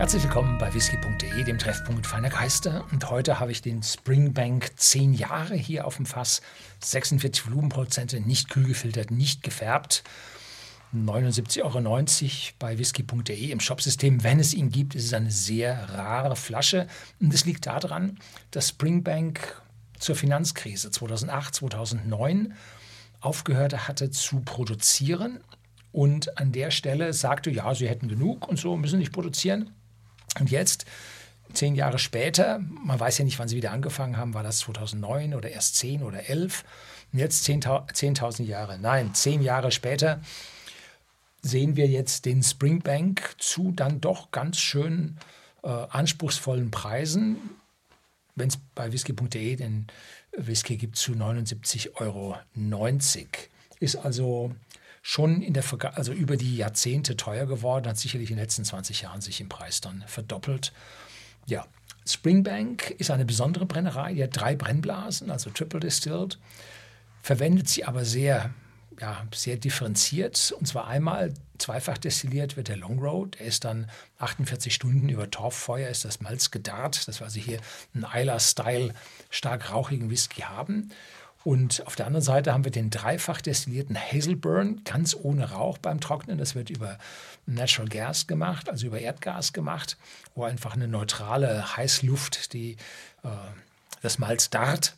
Herzlich willkommen bei whisky.de, dem Treffpunkt feiner Geister. Und heute habe ich den Springbank 10 Jahre hier auf dem Fass. 46 Volumenprozente, nicht kühl gefiltert, nicht gefärbt. 79,90 Euro bei whisky.de im Shopsystem. Wenn es ihn gibt, ist es eine sehr rare Flasche. Und es liegt daran, dass Springbank zur Finanzkrise 2008, 2009 aufgehört hatte zu produzieren und an der Stelle sagte, ja, sie hätten genug und so, müssen nicht produzieren. Und jetzt, zehn Jahre später, man weiß ja nicht, wann sie wieder angefangen haben, war das 2009 oder erst zehn oder elf. Und jetzt 10.000 Jahre, nein, zehn Jahre später sehen wir jetzt den Springbank zu dann doch ganz schön äh, anspruchsvollen Preisen. Wenn es bei whisky.de den Whisky gibt zu 79,90 Euro. Ist also schon in der also über die Jahrzehnte teuer geworden, hat sicherlich in den letzten 20 Jahren sich im Preis dann verdoppelt. Ja, Springbank ist eine besondere Brennerei, die hat drei Brennblasen, also Triple Distilled, verwendet sie aber sehr, ja, sehr differenziert. Und zwar einmal zweifach destilliert wird der Long Road, der ist dann 48 Stunden über Torffeuer, ist das Malz gedarrt, dass wir also hier einen Isla-Style stark rauchigen Whisky haben. Und auf der anderen Seite haben wir den dreifach destillierten Hazelburn, ganz ohne Rauch beim Trocknen. Das wird über Natural Gas gemacht, also über Erdgas gemacht, wo einfach eine neutrale Heißluft die, äh, das Malz dart.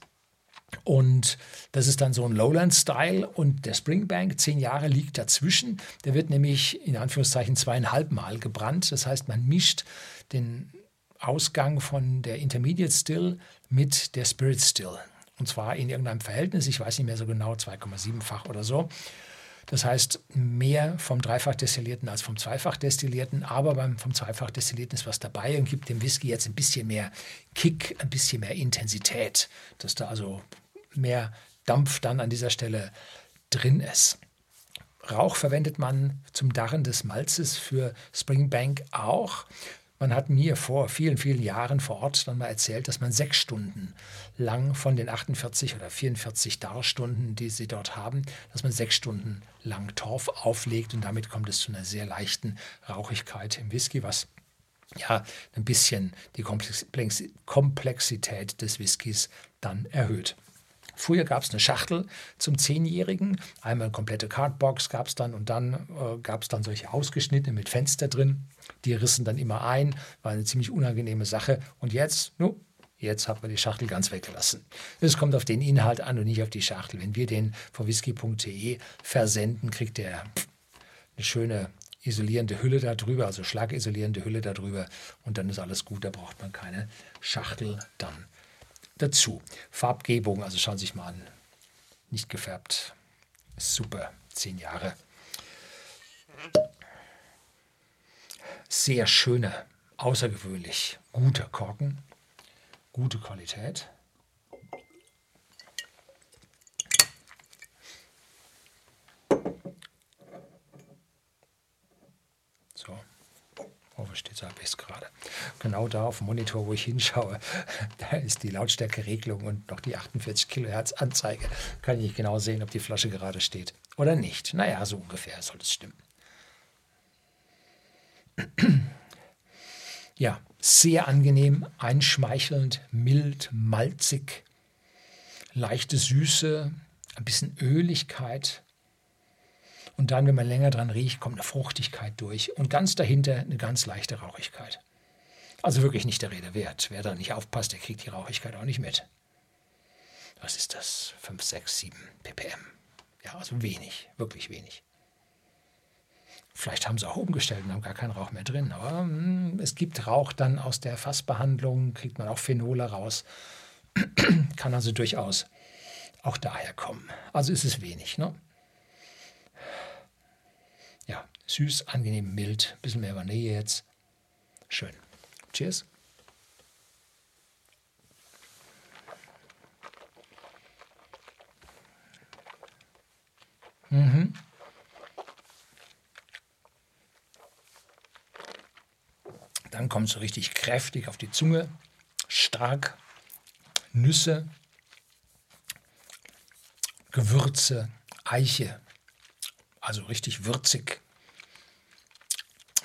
Und das ist dann so ein Lowland-Style. Und der Springbank, zehn Jahre, liegt dazwischen. Der wird nämlich in Anführungszeichen zweieinhalb Mal gebrannt. Das heißt, man mischt den Ausgang von der Intermediate Still mit der Spirit Still. Und zwar in irgendeinem Verhältnis, ich weiß nicht mehr so genau, 2,7-fach oder so. Das heißt, mehr vom Dreifach destillierten als vom Zweifach destillierten. Aber beim, vom Zweifach destillierten ist was dabei und gibt dem Whisky jetzt ein bisschen mehr Kick, ein bisschen mehr Intensität, dass da also mehr Dampf dann an dieser Stelle drin ist. Rauch verwendet man zum Darren des Malzes für Springbank auch. Man hat mir vor vielen, vielen Jahren vor Ort dann mal erzählt, dass man sechs Stunden lang von den 48 oder 44 Darstunden, die sie dort haben, dass man sechs Stunden lang Torf auflegt und damit kommt es zu einer sehr leichten Rauchigkeit im Whisky, was ja ein bisschen die Komplexität des Whiskys dann erhöht. Früher gab es eine Schachtel zum Zehnjährigen, einmal eine komplette Cardbox gab es dann und dann äh, gab es dann solche ausgeschnittene mit Fenster drin. Die rissen dann immer ein, war eine ziemlich unangenehme Sache. Und jetzt, nu, jetzt hat man die Schachtel ganz weggelassen. Es kommt auf den Inhalt an und nicht auf die Schachtel. Wenn wir den von whisky.de versenden, kriegt der eine schöne isolierende Hülle darüber, also schlagisolierende Hülle darüber und dann ist alles gut, da braucht man keine Schachtel dann dazu. Farbgebung, also schauen Sie sich mal an. Nicht gefärbt. Super. Zehn Jahre. Sehr schöner, außergewöhnlich guter Korken. Gute Qualität. Hoffe, steht habe ich es gerade. Genau da auf dem Monitor, wo ich hinschaue, da ist die Lautstärkeregelung und noch die 48 Kilohertz Anzeige. Kann ich genau sehen, ob die Flasche gerade steht oder nicht. Naja, so ungefähr soll es stimmen. Ja, sehr angenehm, einschmeichelnd, mild, malzig, leichte Süße, ein bisschen Öligkeit, und dann, wenn man länger dran riecht, kommt eine Fruchtigkeit durch und ganz dahinter eine ganz leichte Rauchigkeit. Also wirklich nicht der Rede wert. Wer da nicht aufpasst, der kriegt die Rauchigkeit auch nicht mit. Was ist das? 5, 6, 7 ppm. Ja, also wenig, wirklich wenig. Vielleicht haben sie auch umgestellt und haben gar keinen Rauch mehr drin. Aber hm, es gibt Rauch dann aus der Fassbehandlung, kriegt man auch Phenole raus. Kann also durchaus auch daher kommen. Also ist es wenig. Ne? Ja, süß, angenehm, mild, bisschen mehr Vanille jetzt. Schön. Cheers. Mhm. Dann kommt so richtig kräftig auf die Zunge, stark, Nüsse, Gewürze, Eiche, also richtig würzig.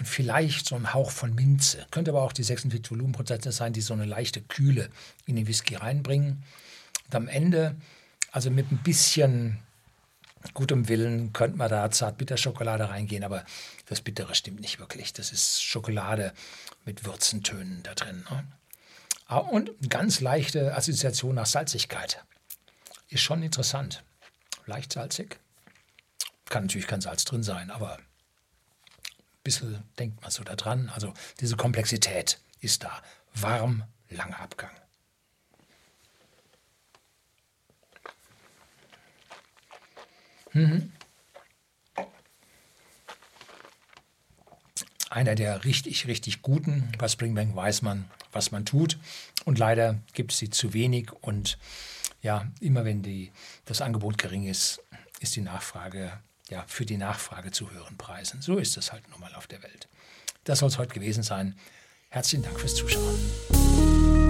Vielleicht so ein Hauch von Minze. Könnte aber auch die 46 Volumenprozente sein, die so eine leichte Kühle in den Whisky reinbringen. Und am Ende, also mit ein bisschen gutem Willen, könnte man da Zartbitterschokolade reingehen, aber das Bittere stimmt nicht wirklich. Das ist Schokolade mit Würzentönen da drin. Ne? Ah, und ganz leichte Assoziation nach Salzigkeit. Ist schon interessant. Leicht salzig. Kann natürlich kein Salz drin sein, aber bisschen denkt man so da dran. Also diese Komplexität ist da. Warm, langer Abgang. Mhm. Einer der richtig, richtig guten. Bei Springbank weiß man, was man tut. Und leider gibt es sie zu wenig. Und ja, immer wenn die, das Angebot gering ist, ist die Nachfrage ja, für die Nachfrage zu höheren Preisen. So ist es halt nun mal auf der Welt. Das soll es heute gewesen sein. Herzlichen Dank fürs Zuschauen.